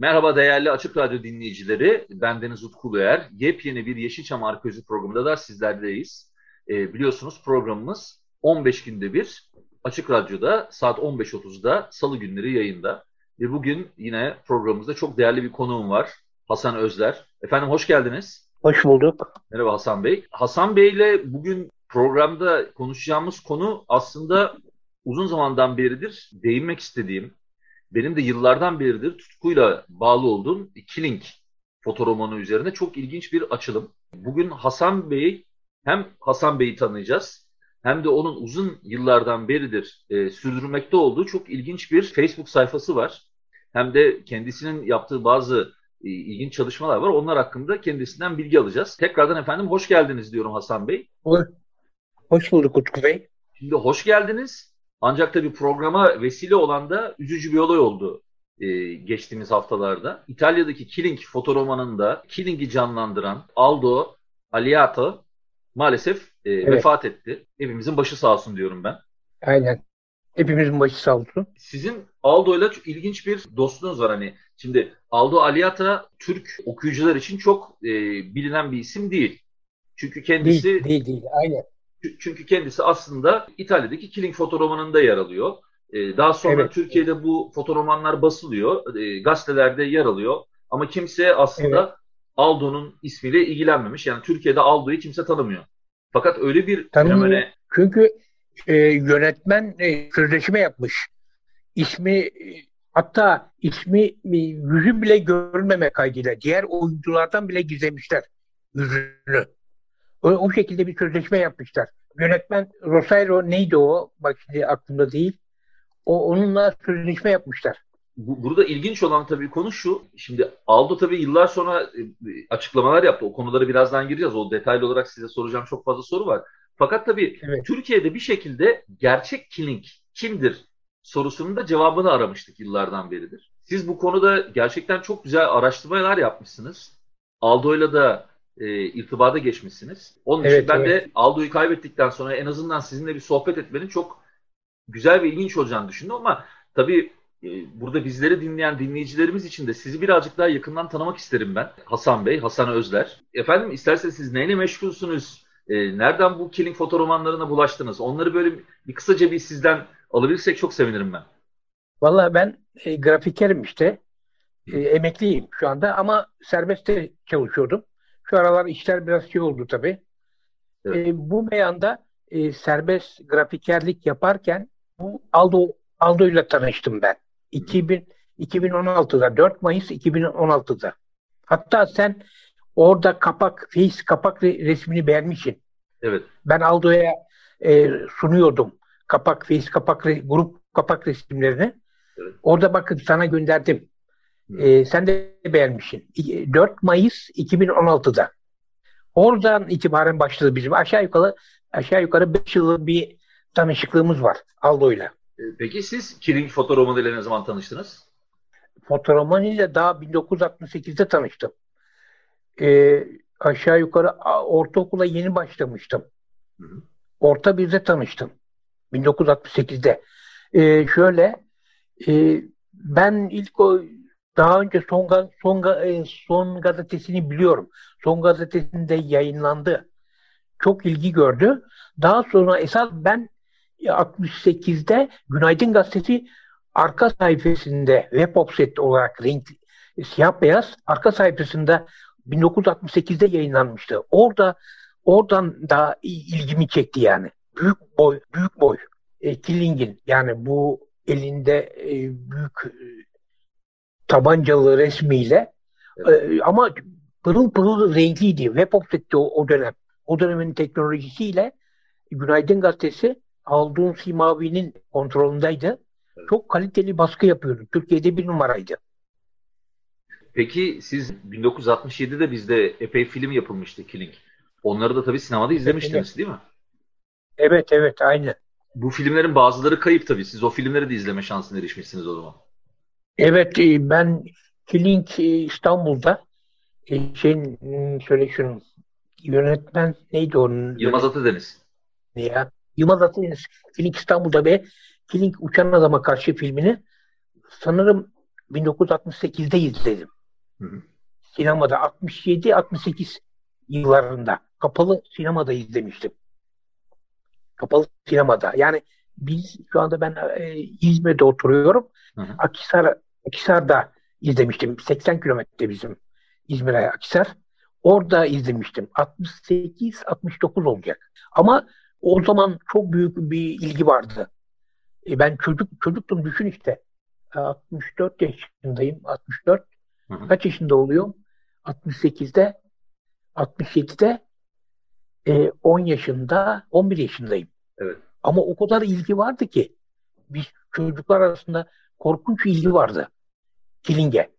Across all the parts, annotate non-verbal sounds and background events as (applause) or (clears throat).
Merhaba değerli Açık Radyo dinleyicileri. Ben Deniz Utku Uluer. Yepyeni bir Yeşilçam Arkeoloji programında da sizlerleyiz. Ee, biliyorsunuz programımız 15 günde bir Açık Radyo'da saat 15.30'da salı günleri yayında. Ve bugün yine programımızda çok değerli bir konuğum var. Hasan Özler. Efendim hoş geldiniz. Hoş bulduk. Merhaba Hasan Bey. Hasan Bey ile bugün programda konuşacağımız konu aslında uzun zamandan beridir değinmek istediğim, benim de yıllardan beridir tutkuyla bağlı olduğum Killing fotoromanı üzerine çok ilginç bir açılım. Bugün Hasan Bey, hem Hasan Bey'i tanıyacağız hem de onun uzun yıllardan beridir e, sürdürmekte olduğu çok ilginç bir Facebook sayfası var. Hem de kendisinin yaptığı bazı e, ilginç çalışmalar var. Onlar hakkında kendisinden bilgi alacağız. Tekrardan efendim hoş geldiniz diyorum Hasan Bey. Hoş bulduk Utku Bey. Şimdi hoş geldiniz. Ancak tabii programa vesile olan da üzücü bir olay oldu e, geçtiğimiz haftalarda. İtalya'daki Killing fotoromanında Killing'i canlandıran Aldo Aliato maalesef e, evet. vefat etti. Hepimizin başı sağ olsun diyorum ben. Aynen. Hepimizin başı sağ olsun. Sizin Aldo'yla çok ilginç bir dostluğunuz var. Hani şimdi Aldo Aliata Türk okuyucular için çok e, bilinen bir isim değil. Çünkü kendisi değil, değil, değil. Aynen. Çünkü kendisi aslında İtalya'daki Killing fotoromanında yer alıyor. Ee, daha sonra evet. Türkiye'de bu fotoromanlar basılıyor. E, gazetelerde yer alıyor. Ama kimse aslında evet. Aldo'nun ismiyle ilgilenmemiş. Yani Türkiye'de Aldo'yu kimse tanımıyor. Fakat öyle bir fenomene... Çünkü e, yönetmen e, sözleşme yapmış. İsmi e, hatta ismi e, yüzü bile görülmeme kaydıyla diğer oyunculardan bile gizlemişler yüzünü. O, o şekilde bir sözleşme yapmışlar. Yönetmen Rosario neydi o? Bak şimdi aklımda değil. O onunla sözleşme yapmışlar. Burada ilginç olan tabii konu şu. Şimdi Aldo tabii yıllar sonra e, açıklamalar yaptı. O konulara birazdan gireceğiz. O detaylı olarak size soracağım çok fazla soru var. Fakat tabii evet. Türkiye'de bir şekilde gerçek Killing kimdir sorusunun da cevabını aramıştık yıllardan beridir. Siz bu konuda gerçekten çok güzel araştırmalar yapmışsınız. Aldo'yla da e, irtibada geçmişsiniz. Onun evet, için ben evet. de Aldo'yu kaybettikten sonra en azından sizinle bir sohbet etmenin çok güzel ve ilginç olacağını düşündüm ama tabii e, burada bizleri dinleyen dinleyicilerimiz için de sizi birazcık daha yakından tanımak isterim ben. Hasan Bey, Hasan Özler. Efendim isterseniz siz neyle meşgulsünüz? E, nereden bu Killing fotoromanlarına bulaştınız? Onları böyle bir kısaca bir sizden alabilirsek çok sevinirim ben. Vallahi ben e, grafikerim işte. E, emekliyim şu anda ama serbestte çalışıyordum. Şu aralar işler biraz şey oldu tabii. Evet. E, bu meyanda e, serbest grafikerlik yaparken bu Aldo Aldo ile tanıştım ben. 2000 2016'da 4 Mayıs 2016'da. Hatta sen orada kapak face kapak resmini beğenmişsin. Evet. Ben Aldo'ya e, sunuyordum kapak face kapak grup kapak resimlerini. Evet. Orada bakın sana gönderdim. E, sen de beğenmişsin. 4 Mayıs 2016'da. Oradan itibaren başladı bizim. Aşağı yukarı aşağı yukarı 5 yıllık bir tanışıklığımız var Aldo'yla. E, peki siz Killing fotoromanı ile ne zaman tanıştınız? Fotoromanı ile daha 1968'de tanıştım. Ee, aşağı yukarı ortaokula yeni başlamıştım. Hı hı. Orta birde tanıştım. 1968'de. Ee, şöyle e, ben ilk o daha önce Son, Son, e, Son gazetesini biliyorum. Son gazetesinde yayınlandı. Çok ilgi gördü. Daha sonra esas ben 68'de Günaydın Gazetesi arka sayfasında web offset olarak renkli siyah beyaz arka sayfasında 1968'de yayınlanmıştı. Orada oradan da ilgimi çekti yani. Büyük boy, büyük boy. E, Killing'in yani bu elinde e, büyük e, tabancalı resmiyle evet. e, ama pırıl pırıl renkliydi. Web Offset'ti o, o dönem. O dönemin teknolojisiyle Günaydın Gazetesi Aldun Simavi'nin kontrolündeydi. Evet. Çok kaliteli baskı yapıyordu. Türkiye'de bir numaraydı. Peki siz 1967'de bizde epey film yapılmıştı Killing. Onları da tabii sinemada izlemiştiniz evet. değil mi? Evet evet aynı. Bu filmlerin bazıları kayıp tabii. Siz o filmleri de izleme şansına erişmişsiniz o zaman. Evet e, ben Killing e, İstanbul'da e, şeyin hmm, şöyle şunun yönetmen neydi onun? Yılmaz Atadeniz. Ya? Yılmaz Atadeniz Killing İstanbul'da ve Killing Uçan Adama Karşı filmini sanırım 1968'de izledim. Hı hı. Sinemada 67-68 yıllarında kapalı sinemada izlemiştim. Kapalı sinemada. Yani biz şu anda ben e, İzmir'de oturuyorum. Hı hı. Akisar Akisar'da izlemiştim. 80 kilometre bizim İzmir'e Akisar. Orada izlemiştim. 68-69 olacak. Ama o zaman çok büyük bir ilgi vardı. E ben çocuk çocuktum düşün işte. 64 yaşındayım. 64. Hı hı. Kaç yaşında oluyor? 68'de 67'de e, 10 yaşında 11 yaşındayım. Evet. Ama o kadar ilgi vardı ki biz çocuklar arasında korkunç ilgi vardı. Killing'e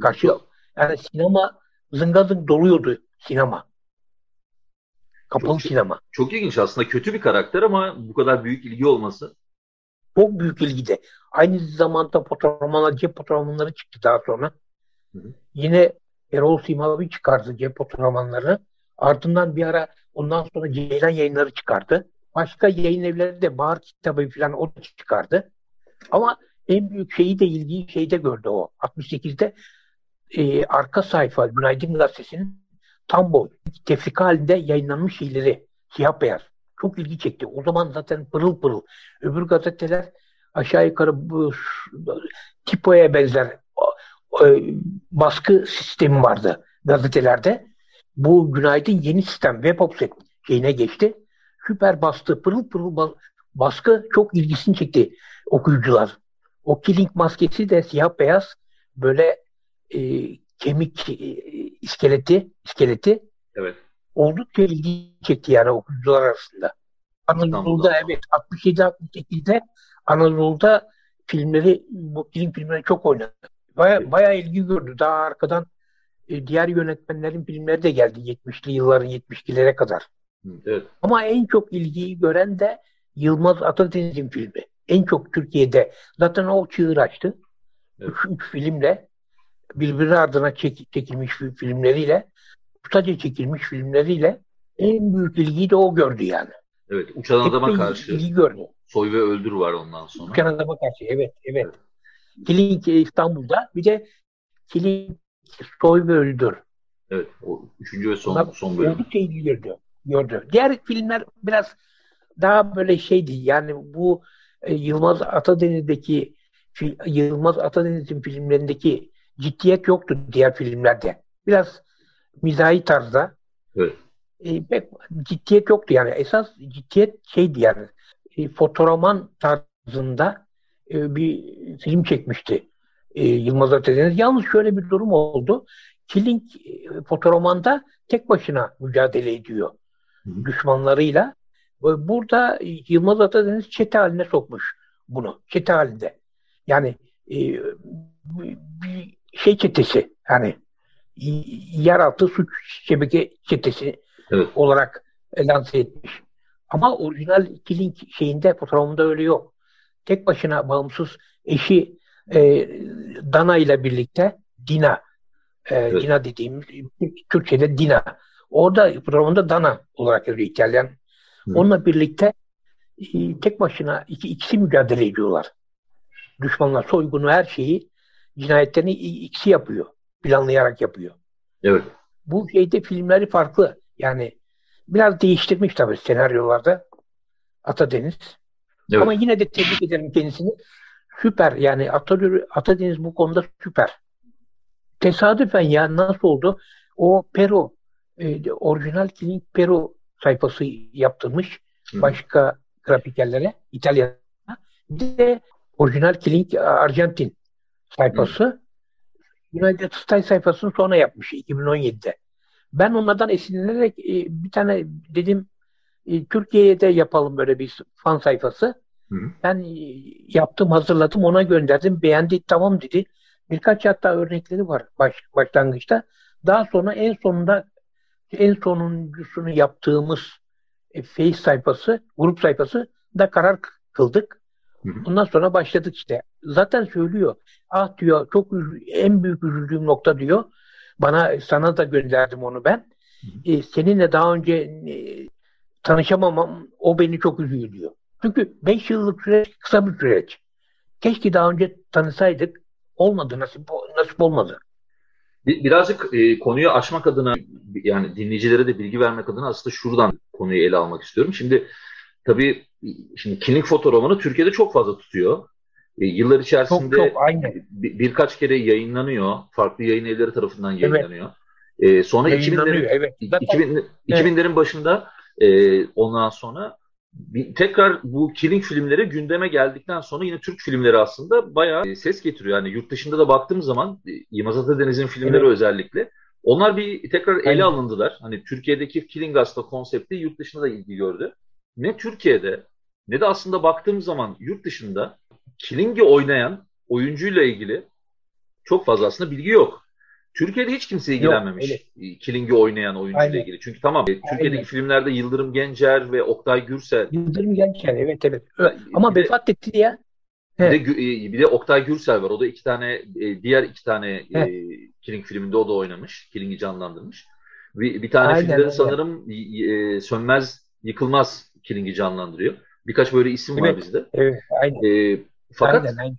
karşı. Yani sinema zıngazıng doluyordu sinema. Kapalı çok, sinema. Çok ilginç aslında kötü bir karakter ama bu kadar büyük ilgi olması. Çok büyük ilgide. Aynı zamanda fotoğrafmanlar, cep fotoğrafmanları çıktı daha sonra. Hı hı. Yine Erol Simavi çıkardı cep fotoğrafmanları. Ardından bir ara ondan sonra Ceylan yayınları çıkardı. Başka yayın evleri de Bahar kitabı falan o da çıkardı. Ama en büyük şeyi de ilgiyi şeyde gördü o. 68'de e, arka sayfa Günaydın Gazetesi'nin tam boy tefrika halinde yayınlanmış şeyleri siyah beyaz. Çok ilgi çekti. O zaman zaten pırıl pırıl. Öbür gazeteler aşağı yukarı bu tipoya benzer e, baskı sistemi vardı gazetelerde. Bu Günaydın yeni sistem web offset şeyine geçti. Süper bastı, pırıl pırıl baskı çok ilgisini çekti okuyucular. O killing maskesi de siyah beyaz böyle e, kemik e, iskeleti iskeleti evet. oldukça ilgi çekti yani okuyucular arasında. Anadolu'da evet 67-68'de Anadolu'da filmleri bu film filmleri çok oynadı. Baya, baya ilgi gördü. Daha arkadan e, diğer yönetmenlerin filmleri de geldi 70'li yılların 70'lilere kadar. Evet. Ama en çok ilgiyi gören de Yılmaz Atadeniz'in filmi. En çok Türkiye'de. Zaten o çığır açtı. Evet. Üç, üç filmle birbiri ardına çek, çekilmiş filmleriyle ustaca çekilmiş filmleriyle en büyük ilgiyi de o gördü yani. Evet. Uçan Adam'a karşı. İlgi gördü. Soy ve Öldür var ondan sonra. Uçan Adam'a karşı. Evet. Evet. evet. Killing İstanbul'da bir de Killing Soy ve Öldür. Evet. O üçüncü ve son, son bölüm. Oldukça ilgi gördü. gördü. Diğer filmler biraz daha böyle şeydi. Yani bu e, Yılmaz Atadeniz'deki Yılmaz Atadeniz'in filmlerindeki ciddiyet yoktu diğer filmlerde. Biraz mizahi tarzda. Evet. E, pek ciddiyet yoktu yani. Esas ciddiyet şeydi yani. E, fotoğraman tarzında e, bir film çekmişti e, Yılmaz Atadeniz. Yalnız şöyle bir durum oldu. Killing e, fotoromanda tek başına mücadele ediyor Hı. düşmanlarıyla. Burada Yılmaz Atadeniz çete haline sokmuş bunu. Çete halinde. Yani e, bir şey çetesi yani yeraltı suç şebeke çetesi evet. olarak lanse etmiş. Ama orijinal Killing şeyinde fotoğrafında öyle yok tek başına bağımsız eşi e, Dana ile birlikte Dina e, evet. Dina dediğim Türkçe'de Dina. Orada programında Dana olarak yazıyor İtalyan. Onunla birlikte e, tek başına iki, ikisi mücadele ediyorlar. Düşmanlar soygunu her şeyi cinayetlerini ikisi yapıyor. Planlayarak yapıyor. Evet. Bu şeyde filmleri farklı. Yani biraz değiştirmiş tabii senaryolarda Atadeniz. Evet. Ama yine de tebrik ederim kendisini. Süper yani Atatürk, Atadeniz bu konuda süper. Tesadüfen ya nasıl oldu? O Peru, e, orijinal Killing Peru sayfası yaptırmış Hı. başka grafikerlere İtalya'da. Bir de orijinal Killing Arjantin sayfası. Hı. United States sayfasını sonra yapmış 2017'de. Ben onlardan esinlenerek e, bir tane dedim e, Türkiye'de yapalım böyle bir fan sayfası. Hı. Ben yaptım, hazırladım, ona gönderdim. Beğendi, tamam dedi. Birkaç hatta örnekleri var baş, başlangıçta. Daha sonra en sonunda en sonuncusunu yaptığımız e, Face sayfası, grup sayfası da karar kıldık. Ondan sonra başladık işte. Zaten söylüyor. Ah diyor çok en büyük üzüldüğüm nokta diyor. Bana sana da gönderdim onu ben. E, seninle daha önce e, tanışamamam o beni çok üzüyor diyor. Çünkü 5 yıllık süreç kısa bir süreç. Keşke daha önce tanısaydık. Olmadı, nasip, nasip olmadı. Birazcık e, konuyu açmak adına yani dinleyicilere de bilgi vermek adına aslında şuradan konuyu ele almak istiyorum. Şimdi tabii şimdi Killing Foto romanı Türkiye'de çok fazla tutuyor. E, yıllar içerisinde çok, çok, bir, birkaç kere yayınlanıyor. Farklı yayın evleri tarafından yayınlanıyor. Evet. E, sonra 2000'lerin evet. 2000, 2000'lerin evet. başında e, ondan sonra bir, tekrar bu Killing filmleri gündeme geldikten sonra yine Türk filmleri aslında bayağı e, ses getiriyor. Yani yurt dışında da baktığım zaman e, Yılmaz Atadeniz'in filmleri evet. özellikle onlar bir tekrar ele Aynen. alındılar. Hani Türkiye'deki Killing aslında konsepti yurt dışında da ilgi gördü. Ne Türkiye'de ne de aslında baktığım zaman yurt dışında Killing'i oynayan oyuncuyla ilgili çok fazla aslında bilgi yok. Türkiye'de hiç kimse ilgilenmemiş Yok, Killing'i oynayan oyuncuyla ilgili. Çünkü tamam Aynen. Türkiye'deki filmlerde Yıldırım Gencer ve Oktay Gürsel. Yıldırım Gencer evet evet. Ama bir vefat etti diye. Bir de, e, bir de Oktay Gürsel var. O da iki tane e, diğer iki tane e, Killing filminde o da oynamış. Killing'i canlandırmış. Bir, bir tane Aynen, filmde sanırım e, Sönmez Yıkılmaz Killing'i canlandırıyor. Birkaç böyle isim evet, var bizde. Evet, aynen. E, fakat aynen, aynen.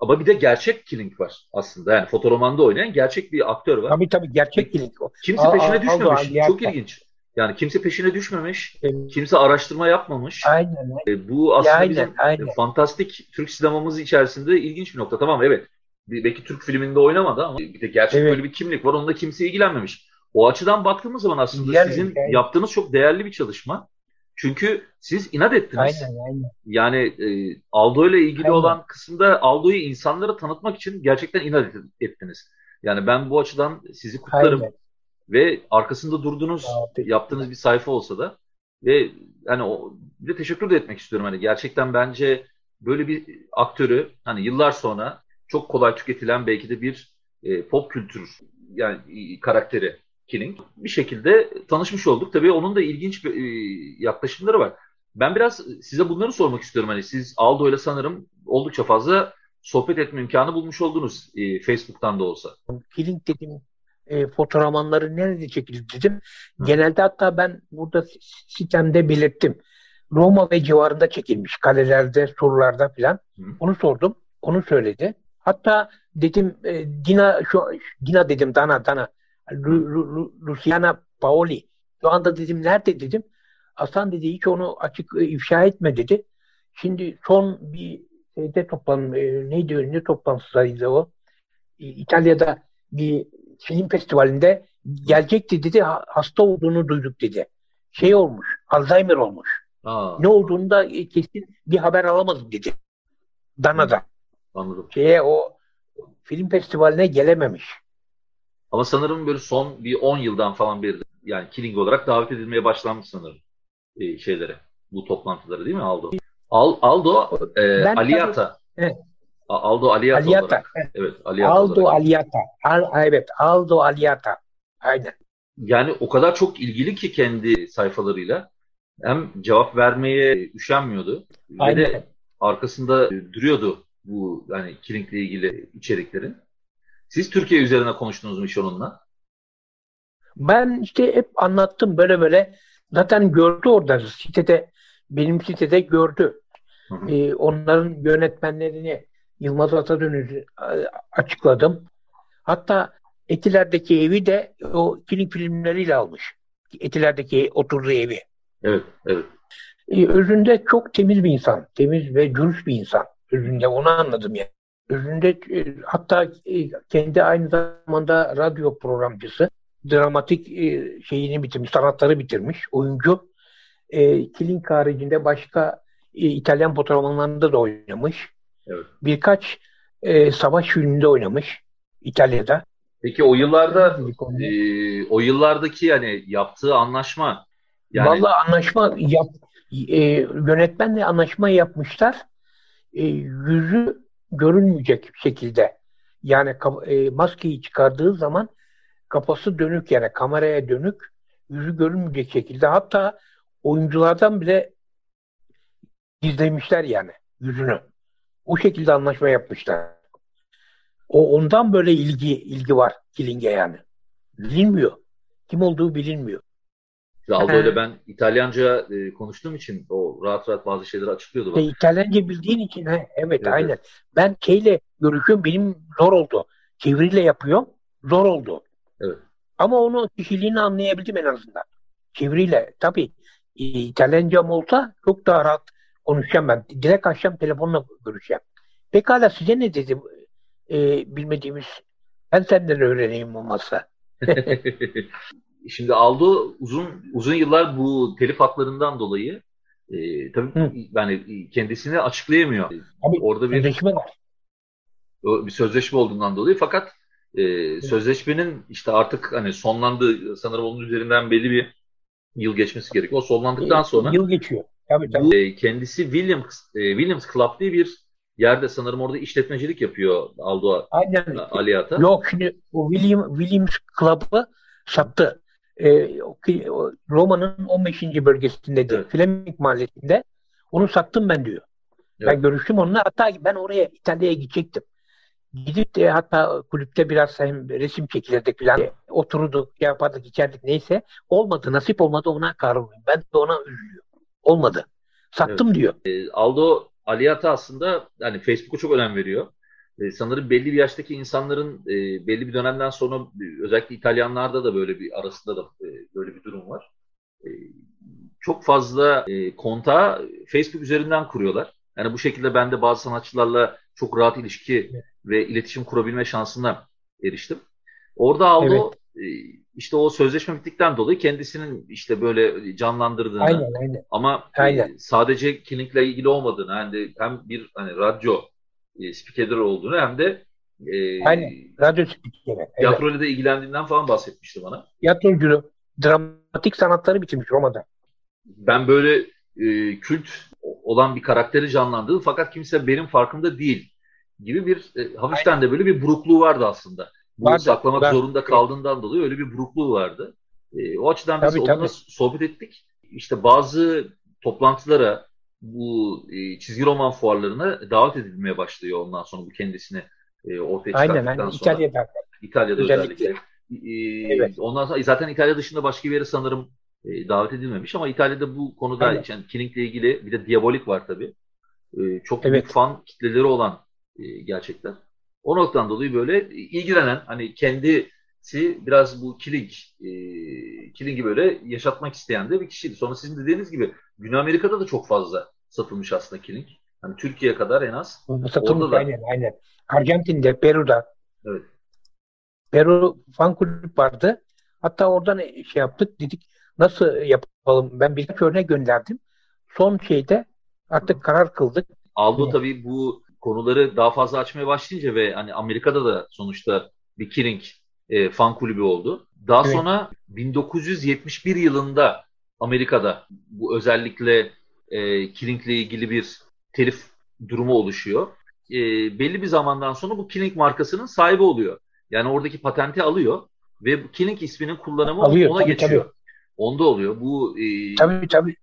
Ama bir de gerçek Killing var aslında. Yani fotoromanda oynayan gerçek bir aktör var. Tabii tabii gerçek Killing. Kimse aa, peşine aa, düşmemiş. Aa, Çok ilginç. Yani kimse peşine düşmemiş. Evet. Kimse araştırma yapmamış. Aynen. E, bu aslında aynen, bizim aynen. fantastik Türk sinemamız içerisinde ilginç bir nokta. Tamam evet. Belki Türk filminde oynamadı ama bir de gerçek evet. böyle bir kimlik var. Onunla kimse ilgilenmemiş. O açıdan baktığımız zaman aslında yani, sizin yani. yaptığınız çok değerli bir çalışma. Çünkü siz inat ettiniz. Aynen, aynen. Yani e, Aldo ile ilgili aynen. olan kısımda Aldo'yu insanlara tanıtmak için gerçekten inat ettiniz. Yani ben bu açıdan sizi kutlarım. Aynen. Ve arkasında durduğunuz, yaptığınız bir sayfa olsa da ve hani o bir de teşekkür de etmek istiyorum hani gerçekten bence böyle bir aktörü hani yıllar sonra çok kolay tüketilen belki de bir e, pop kültür yani karakteri Killing. Bir şekilde tanışmış olduk. Tabii onun da ilginç bir, e, yaklaşımları var. Ben biraz size bunları sormak istiyorum. Hani siz Aldo ile sanırım oldukça fazla sohbet etme imkanı bulmuş oldunuz e, Facebook'tan da olsa. Killing dedim e, fotoğrafmanları nerede çekildi dedim. Hı. Genelde hatta ben burada sitemde belirttim. Roma ve civarında çekilmiş. Kalelerde, surlarda falan. Hı. Onu sordum. Onu söyledi. Hatta dedim e, Dina şu Dina dedim Dana Dana Luciana Paoli. Şu anda dedim nerede dedim. Hasan dedi hiç onu açık e, ifşa etme dedi. Şimdi son bir şeyde toplan e, neydi ne toplantısıydı o? E, İtalya'da bir film festivalinde gelecekti dedi hasta olduğunu duyduk dedi. Şey olmuş Alzheimer olmuş. Aa. Ne olduğunu da kesin bir haber alamadım dedi. Dana'da. Anladım. Şeye o film festivaline gelememiş. Ama sanırım böyle son bir 10 yıldan falan beri yani Killing olarak davet edilmeye başlanmış sanırım e, şeylere. Bu toplantıları değil mi Aldo? Al, Aldo e, ben Aliyata. evet. Aldo Aliyata, Aliyata olarak. Evet, Aliyata Aldo olarak. Aliyata. Al, evet, Aldo Aliyata. Aynen. Yani o kadar çok ilgili ki kendi sayfalarıyla. Hem cevap vermeye üşenmiyordu. Aynen. Ve de arkasında duruyordu bu yani Killing'le ilgili içeriklerin. Siz Türkiye üzerine konuştunuz mu hiç onunla? Ben işte hep anlattım böyle böyle. Zaten gördü orada sitede, benim sitede gördü. Hı hı. Ee, onların yönetmenlerini Yılmaz Atadönüz'ü e, açıkladım. Hatta Etiler'deki evi de o film filmleriyle almış. Etiler'deki oturduğu evi. Evet, evet. Ee, özünde çok temiz bir insan. Temiz ve dürüst bir insan. Özünde onu anladım yani. Özünde e, hatta e, kendi aynı zamanda radyo programcısı. Dramatik e, şeyini bitirmiş, sanatları bitirmiş. Oyuncu. E, Killing haricinde başka İtalyan fotoğraflarında da oynamış. Evet. Birkaç e, savaş filminde oynamış İtalya'da. Peki o yıllarda e, o yıllardaki yani yaptığı anlaşma yani... Vallahi anlaşma yap, e, yönetmenle anlaşma yapmışlar. E, yüzü görünmeyecek şekilde. Yani e, maskeyi çıkardığı zaman kafası dönük yani kameraya dönük yüzü görünmeyecek şekilde. Hatta oyunculardan bile gizlemişler yani yüzünü. O şekilde anlaşma yapmışlar. O ondan böyle ilgi ilgi var Killing'e yani. Bilinmiyor. Kim olduğu bilinmiyor. Aldo ile ben İtalyanca e, konuştuğum için o rahat rahat bazı şeyleri açıklıyordu. Bak. E, İtalyanca bildiğin için he, evet, evet aynen. Ben şeyle görüşüyorum benim zor oldu. Çeviriyle yapıyorum. Zor oldu. Evet. Ama onu kişiliğini anlayabildim en azından. Çeviriyle tabii e, İtalyancam olsa çok daha rahat konuşacağım ben. Direkt akşam telefonla görüşeceğim. Pekala size ne dedi e, bilmediğimiz ben senden öğreneyim olmazsa. (laughs) Şimdi Aldo uzun uzun yıllar bu telif haklarından dolayı e, tabii Hı. yani kendisini açıklayamıyor. Tabii, Orada bir sözleşme var. Bir sözleşme olduğundan dolayı fakat e, sözleşmenin işte artık hani sonlandığı sanırım onun üzerinden belli bir yıl geçmesi gerekiyor. O sonlandıktan sonra yıl geçiyor. Tabii, tabii. E, kendisi Williams e, Williams Club diye bir yerde sanırım orada işletmecilik yapıyor Aldo Aynen. Aliyata. Yok şimdi o William, Williams Club'ı sattı. Ee, Roma'nın 15. bölgesindeydi. Evet. Fleming mahallesinde. Onu sattım ben diyor. Evet. Ben görüştüm onunla. Hatta ben oraya İtalya'ya gidecektim. Gidip de hatta kulüpte biraz hem resim çekilirdik falan. Oturduk, yapardık, içerdik neyse. Olmadı, nasip olmadı ona kahroluyorum. Ben de ona üzülüyorum. Olmadı. Sattım evet. diyor. E, Aldo Aliyata aslında yani Facebook'a çok önem veriyor. E, sanırım belli bir yaştaki insanların e, belli bir dönemden sonra özellikle İtalyanlarda da böyle bir arasında da e, böyle bir durum var. E, çok fazla e, kontağı Facebook üzerinden kuruyorlar. Yani bu şekilde ben de bazı sanatçılarla çok rahat ilişki evet. ve iletişim kurabilme şansına eriştim. Orada Aldo evet. e, işte o sözleşme bittikten dolayı kendisinin işte böyle canlandırdığını aynen, aynen. ama e, aynen. sadece Killing'le ilgili olmadığını yani hem bir hani radyo e, spikeri olduğunu hem de e, aynen. radyo spikeri. Tiyatro ile de ilgilendiğinden falan bahsetmişti bana. Tiyatrocu, dramatik sanatları bitirmiş Roma'da. Ben böyle e, kült olan bir karakteri canlandırdı fakat kimse benim farkında değil gibi bir e, hafiften Aynen. de böyle bir burukluğu vardı aslında bunu vardı, saklamak ben, zorunda kaldığından dolayı öyle bir burukluğu vardı. E, o açıdan biz tabii, onunla sohbet ettik. İşte bazı toplantılara bu e, çizgi roman fuarlarına davet edilmeye başlıyor ondan sonra bu kendisini e, ortaya çıkarttıktan aynen, aynen. sonra. İtalya'da. İtalya'da özellikle. özellikle. E, evet. Ondan sonra zaten İtalya dışında başka bir yere sanırım e, davet edilmemiş ama İtalya'da bu konuda aynen. yani Killing'le ilgili bir de Diabolik var tabii. E, çok evet. büyük fan kitleleri olan e, gerçekten. O noktadan dolayı böyle ilgilenen hani kendisi biraz bu Killing e, Killing'i böyle yaşatmak isteyen de bir kişiydi. Sonra sizin dediğiniz gibi Güney Amerika'da da çok fazla satılmış aslında Killing. Hani Türkiye'ye kadar en az. Satılmış da... aynen aynen. Arjantin'de, Peru'da. Evet. Peru fan kulüp vardı. Hatta oradan şey yaptık dedik nasıl yapalım ben birkaç örnek gönderdim. Son şeyde artık karar kıldık. Aldo tabii bu konuları daha fazla açmaya başlayınca ve hani Amerika'da da sonuçta bir Killing e, fan kulübü oldu. Daha evet. sonra 1971 yılında Amerika'da bu özellikle e, Killing'le ilgili bir telif durumu oluşuyor. E, belli bir zamandan sonra bu Killing markasının sahibi oluyor. Yani oradaki patenti alıyor ve Killing isminin kullanımı alıyor, ona tabii, geçiyor. Tabii. Onda oluyor. Bu e, tabii tabii.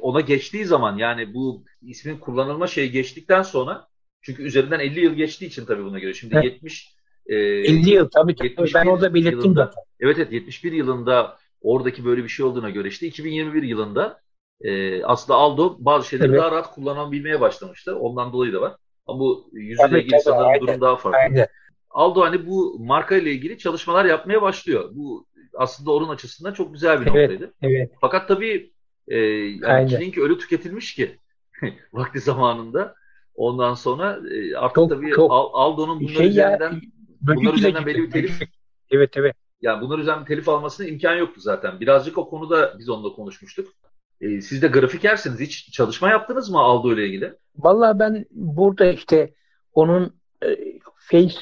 Ona geçtiği zaman yani bu ismin kullanılma şeyi geçtikten sonra çünkü üzerinden 50 yıl geçtiği için tabii buna göre. Şimdi evet. 70 e, 50 yıl tabii tabii. Ben orada belirttim yılında, zaten. Evet evet 71 yılında oradaki böyle bir şey olduğuna göre işte 2021 yılında e, aslında Aldo bazı şeyleri evet. daha rahat kullanabilmeye başlamıştı. Ondan dolayı da var. Ama bu yüzüyle ilgili sanırım aynen, durum daha farklı. Aynen. Aldo hani bu marka ile ilgili çalışmalar yapmaya başlıyor. Bu aslında onun açısından çok güzel bir evet, noktaydı. Evet. Fakat tabii e, yani Killing öyle tüketilmiş ki (laughs) vakti zamanında Ondan sonra e, artık çok, tabii çok Aldo'nun bunlar şey üzerinden ya, bunlar üzerinden belli bir telif Evet evet. Yani bunlar üzerinden telif almasına imkan yoktu zaten. Birazcık o konuda biz onunla konuşmuştuk. E, siz de grafikersiniz. Hiç çalışma yaptınız mı Aldo ile ilgili? Vallahi ben burada işte onun e, Face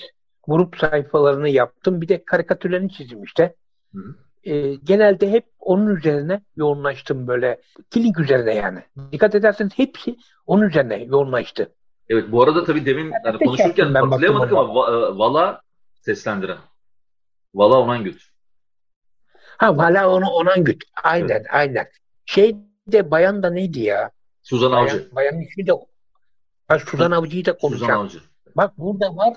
grup sayfalarını yaptım. Bir de karikatürlerini çizdim işte. Hı. E, genelde hep onun üzerine yoğunlaştım böyle. Killing üzerine yani. Dikkat ederseniz hepsi onun üzerine yoğunlaştı. Evet bu arada tabii demin yani konuşurken ben hatırlayamadık ama va- Vala seslendiren. Vala Onangüt. Ha Vala onu Onangüt. Aynen evet. aynen. Şey de bayan da neydi ya? Suzan bayan, Avcı. Bayanın ismi de ha, Suzan Avcı'yı da konuşacağım. Suzan Avcı. Bak burada var.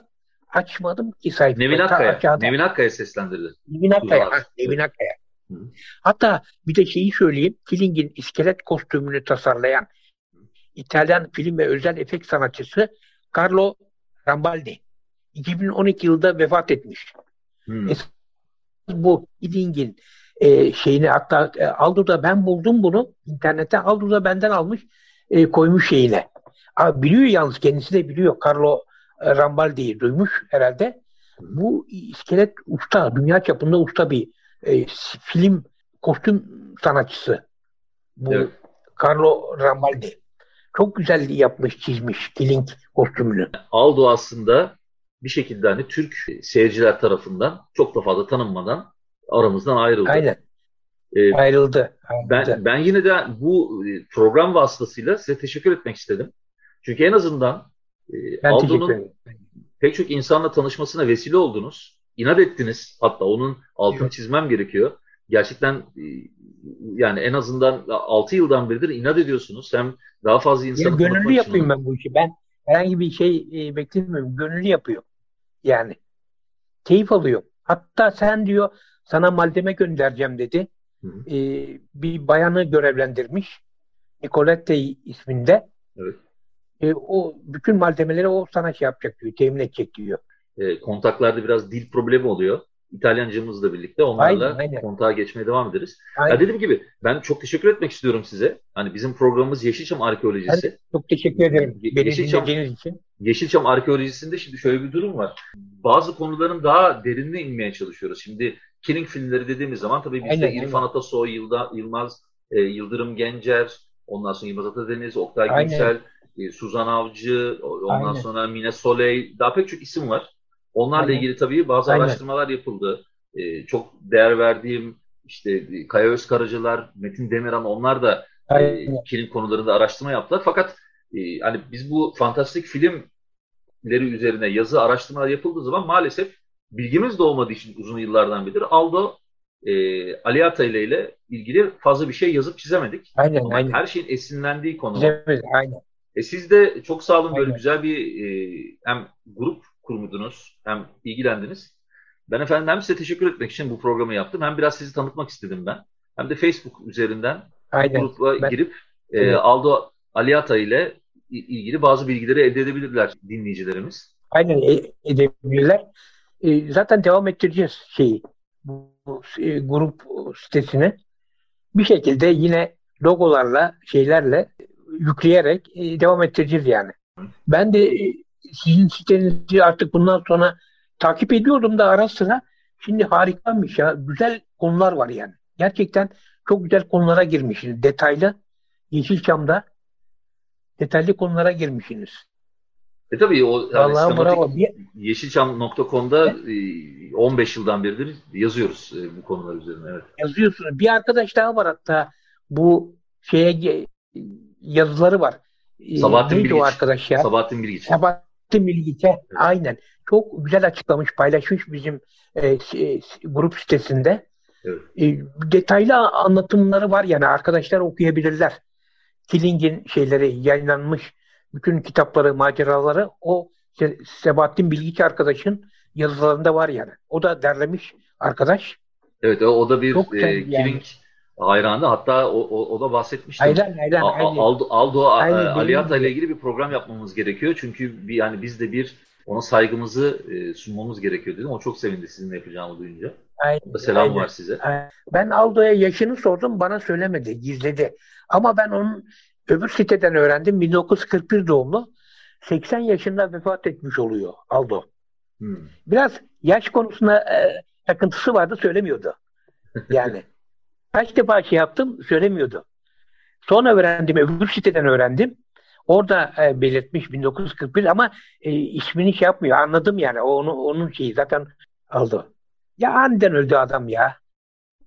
Açmadım ki sayfayı. Nevin Akkaya. Nevin Akkaya seslendirdi. Nevin Akkaya. Ha, Nevin Akkaya. Hı. Hatta bir de şeyi söyleyeyim. Killing'in iskelet kostümünü tasarlayan İtalyan film ve özel efekt sanatçısı Carlo Rambaldi. 2012 yılında vefat etmiş. Hmm. Bu Killing'in e, şeyini hatta e, Aldo'da ben buldum bunu internette Aldo'da benden almış e, koymuş şeyine. Abi biliyor yalnız kendisi de biliyor Carlo e, Rambaldi'yi duymuş herhalde. Bu iskelet usta, dünya çapında usta bir e, film kostüm sanatçısı. Bu evet. Carlo Rambaldi. Çok güzel yapmış, çizmiş Killing kostümünü. Aldo aslında bir şekilde hani Türk seyirciler tarafından çok da fazla tanınmadan aramızdan ayrıldı. Aynen. Ee, ayrıldı. Ben, ben yine de bu e, program vasıtasıyla size teşekkür etmek istedim. Çünkü en azından e, Aldo'nun pek çok insanla tanışmasına vesile oldunuz. İnat ettiniz. Hatta onun altını evet. çizmem gerekiyor. Gerçekten e, yani en azından 6 yıldan beridir inat ediyorsunuz. Hem daha fazla insanı ya, Gönüllü yapayım ben bu işi. Ben herhangi bir şey e, beklemiyorum. Gönüllü yapıyor. Yani keyif alıyor. Hatta sen diyor sana malzeme göndereceğim dedi. Hı E, bir bayanı görevlendirmiş. Nicolette isminde. Evet. E, o bütün malzemeleri o sana şey yapacak diyor. Temin edecek diyor. E, kontaklarda biraz dil problemi oluyor. İtalyancımızla birlikte onlarla aynen, aynen. kontağa geçmeye devam ederiz. Aynen. Ya dediğim gibi ben çok teşekkür etmek istiyorum size. Hani bizim programımız Yeşilçam Arkeolojisi. Ben çok teşekkür ederim beni Yeşilçam, için. Yeşilçam Arkeolojisi'nde şimdi şöyle bir durum var. Bazı konuların daha derinine inmeye çalışıyoruz. Şimdi Killing filmleri dediğimiz zaman tabii bizde aynen, İrfan aynen. Atasoy, Yılda, Yılmaz, e, Yıldırım Gencer, ondan sonra Yılmaz Atadeniz, Oktay. Günsel, e, Suzan Avcı, ondan aynen. sonra Mine Soley, daha pek çok isim var. Onlarla Aynen. ilgili tabii bazı Aynen. araştırmalar yapıldı. Ee, çok değer verdiğim işte Kaya Özkaracılar, Metin Demiran onlar da e, kilim konularında araştırma yaptılar. Fakat e, hani biz bu fantastik filmleri üzerine yazı araştırmalar yapıldığı zaman maalesef bilgimiz de olmadığı için uzun yıllardan beridir Aldo e, Ali Ataylı ile ilgili fazla bir şey yazıp çizemedik. Aynen, Ama aynen. Her şeyin esinlendiği konu. Çizemedik, aynen. E siz de çok sağ olun böyle güzel bir e, hem grup kurmudunuz hem ilgilendiniz. Ben efendim hem size teşekkür etmek için bu programı yaptım. Hem biraz sizi tanıtmak istedim ben. Hem de Facebook üzerinden Aynen. grupa ben, girip e. Aldo Aliata ile ilgili bazı bilgileri elde edebilirler dinleyicilerimiz. Aynen e, edebilirler. E, zaten devam ettireceğiz şeyi bu, e, grup sitesine. Bir şekilde yine logolarla şeylerle yükleyerek e, devam ettireceğiz yani. Ben de e, sizin sitenizi artık bundan sonra takip ediyordum da ara sıra. Şimdi harikamış ya. Güzel konular var yani. Gerçekten çok güzel konulara girmişsiniz. Detaylı Yeşilçam'da detaylı konulara girmişsiniz. E tabii o yani bravo. Yeşilçam.com'da 15 yıldan beridir yazıyoruz e, bu konular üzerine. Evet. Yazıyorsunuz. Bir arkadaş daha var hatta bu şeye yazıları var. E, Sabahattin Bilgiç. o arkadaş ya? Sabahattin Bilgiç. Sabahattin Evet. Aynen. Çok güzel açıklamış, paylaşmış bizim e, e, grup sitesinde. Evet. E, detaylı anlatımları var yani arkadaşlar okuyabilirler. Killing'in şeyleri yayınlanmış bütün kitapları, maceraları o Sebahattin Bilgiç arkadaşın yazılarında var yani. O da derlemiş arkadaş. Evet o, o da bir Çok e, yani. Hayranı. Hatta o, o, o da bahsetmişti. Hayran, hayran, A, Aldo, Aldo Aliata ile ilgili bir program yapmamız gerekiyor. Çünkü bir, yani biz de bir ona saygımızı e, sunmamız gerekiyor dedim. O çok sevindi sizin yapacağımı duyunca. Aynen, selam aynen. var size. Ben Aldo'ya yaşını sordum. Bana söylemedi. Gizledi. Ama ben onun öbür siteden öğrendim. 1941 doğumlu. 80 yaşında vefat etmiş oluyor Aldo. Hmm. Biraz yaş konusunda e, takıntısı vardı söylemiyordu. Yani (laughs) kaç defa şey yaptım söylemiyordu. Sonra öğrendim, öbür siteden öğrendim. Orada e, belirtmiş 1941 ama e, ismini şey yapmıyor. Anladım yani. O, onu, onun şeyi zaten aldı. Ya aniden öldü adam ya.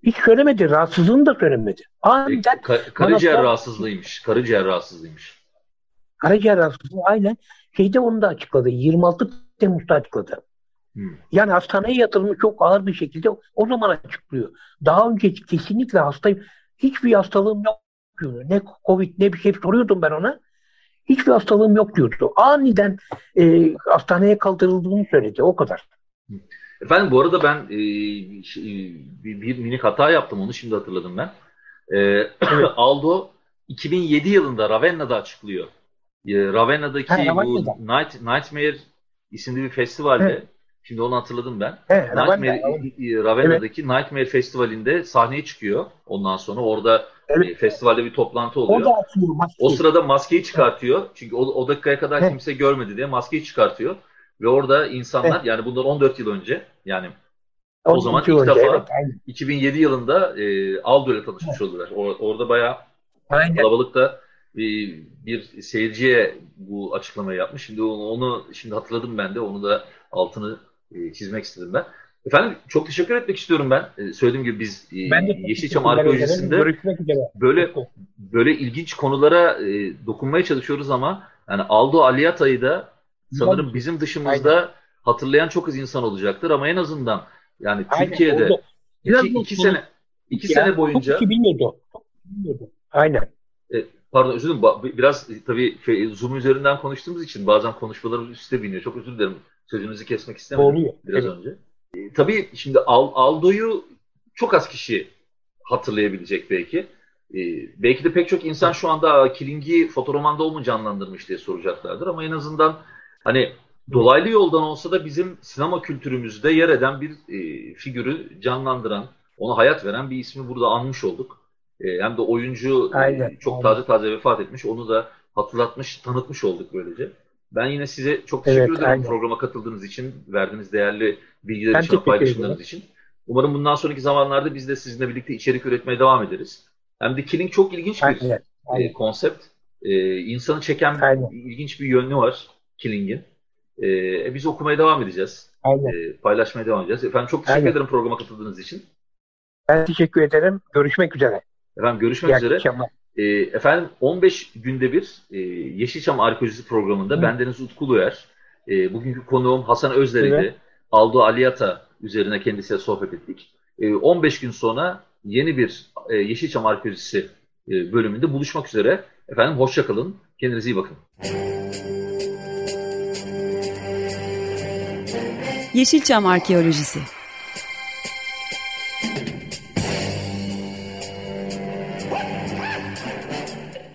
Hiç söylemedi. Rahatsızlığını da söylemedi. Aniden e, ka karaciğer bana, rahatsızlığıymış. Karaciğer rahatsızlığıymış. Karaciğer rahatsızlığı aynen. Şeyde onu da açıkladı. 26 Temmuz'da açıkladı. Hmm. Yani hastaneye yatırılmış çok ağır bir şekilde o zaman açıklıyor. Daha önce kesinlikle hastayım. Hiçbir hastalığım yok diyordu. Ne Covid ne bir şey soruyordum ben ona. Hiçbir hastalığım yok diyordu. Aniden e, hastaneye kaldırıldığını söyledi. O kadar. Efendim bu arada ben e, bir, bir minik hata yaptım onu şimdi hatırladım ben. E, evet. (clears throat) Aldo 2007 yılında Ravenna'da açıklıyor. E, Ravenna'daki ha, bu Night, Nightmare isimli bir festivalde evet. Şimdi onu hatırladım ben. He, Nightmare, Ravenna'daki evet. Nightmare Festivali'nde sahneye çıkıyor. Ondan sonra orada evet. e, festivalde bir toplantı oluyor. O, atıyor, o sırada maskeyi çıkartıyor. Evet. Çünkü o, o dakikaya kadar evet. kimse görmedi diye maskeyi çıkartıyor. Ve orada insanlar evet. yani bundan 14 yıl önce yani o zaman ilk önce, defa evet, 2007 yılında e, Aldo ile tanışmış evet. oldular. Or, orada bayağı aynen. kalabalıkta bir, bir seyirciye bu açıklamayı yapmış. Şimdi onu, onu şimdi hatırladım ben de. Onu da altını e, çizmek istedim ben. Efendim çok teşekkür etmek istiyorum ben. E, söylediğim gibi biz e, ben Yeşilçam arkeolojisinde böyle böyle ilginç konulara e, dokunmaya çalışıyoruz ama yani Aldo Aliata'yı da sanırım bizim dışımızda Aynen. hatırlayan çok az insan olacaktır ama en azından yani Aynen, Türkiye'de iki, iki sene iki ya, sene boyunca çok bilmiyordu. Çok bilmiyordu. Aynen. E, pardon özür dilerim. Biraz tabii şey, Zoom üzerinden konuştuğumuz için bazen konuşmalarımız üstte biniyor. Çok özür dilerim. Sözünüzü kesmek istemedim Doğru. biraz evet. önce. E, tabii şimdi Aldo'yu çok az kişi hatırlayabilecek belki. E, belki de pek çok insan şu anda Killing'i fotoromanda o mu canlandırmış diye soracaklardır ama en azından hani dolaylı yoldan olsa da bizim sinema kültürümüzde yer eden bir e, figürü canlandıran, ona hayat veren bir ismi burada anmış olduk. E, hem de oyuncu e, aynen, çok aynen. taze taze vefat etmiş. Onu da hatırlatmış, tanıtmış olduk böylece. Ben yine size çok teşekkür evet, ederim aynen. programa katıldığınız için, verdiğiniz değerli bilgiler ben için, paylaşımlarınız için. Umarım bundan sonraki zamanlarda biz de sizinle birlikte içerik üretmeye devam ederiz. Hem de Killing çok ilginç bir aynen, aynen. E, konsept. E, insanı çeken aynen. ilginç bir yönü var Killing'in. E, e, biz okumaya devam edeceğiz. Aynen. E, paylaşmaya devam edeceğiz. Efendim çok teşekkür aynen. ederim programa katıldığınız için. Ben teşekkür ederim. Görüşmek üzere. Efendim görüşmek İyi üzere. Akşamlar. E, efendim 15 günde bir e, Yeşilçam Arkeolojisi programında Hı. bendeniz Utku Luyer. E, bugünkü konuğum Hasan Özler'iydi. Evet. Aldo Aliyata üzerine kendisiyle sohbet ettik. E, 15 gün sonra yeni bir e, Yeşilçam Arkeolojisi e, bölümünde buluşmak üzere. Efendim hoşçakalın. Kendinize iyi bakın. Yeşilçam Arkeolojisi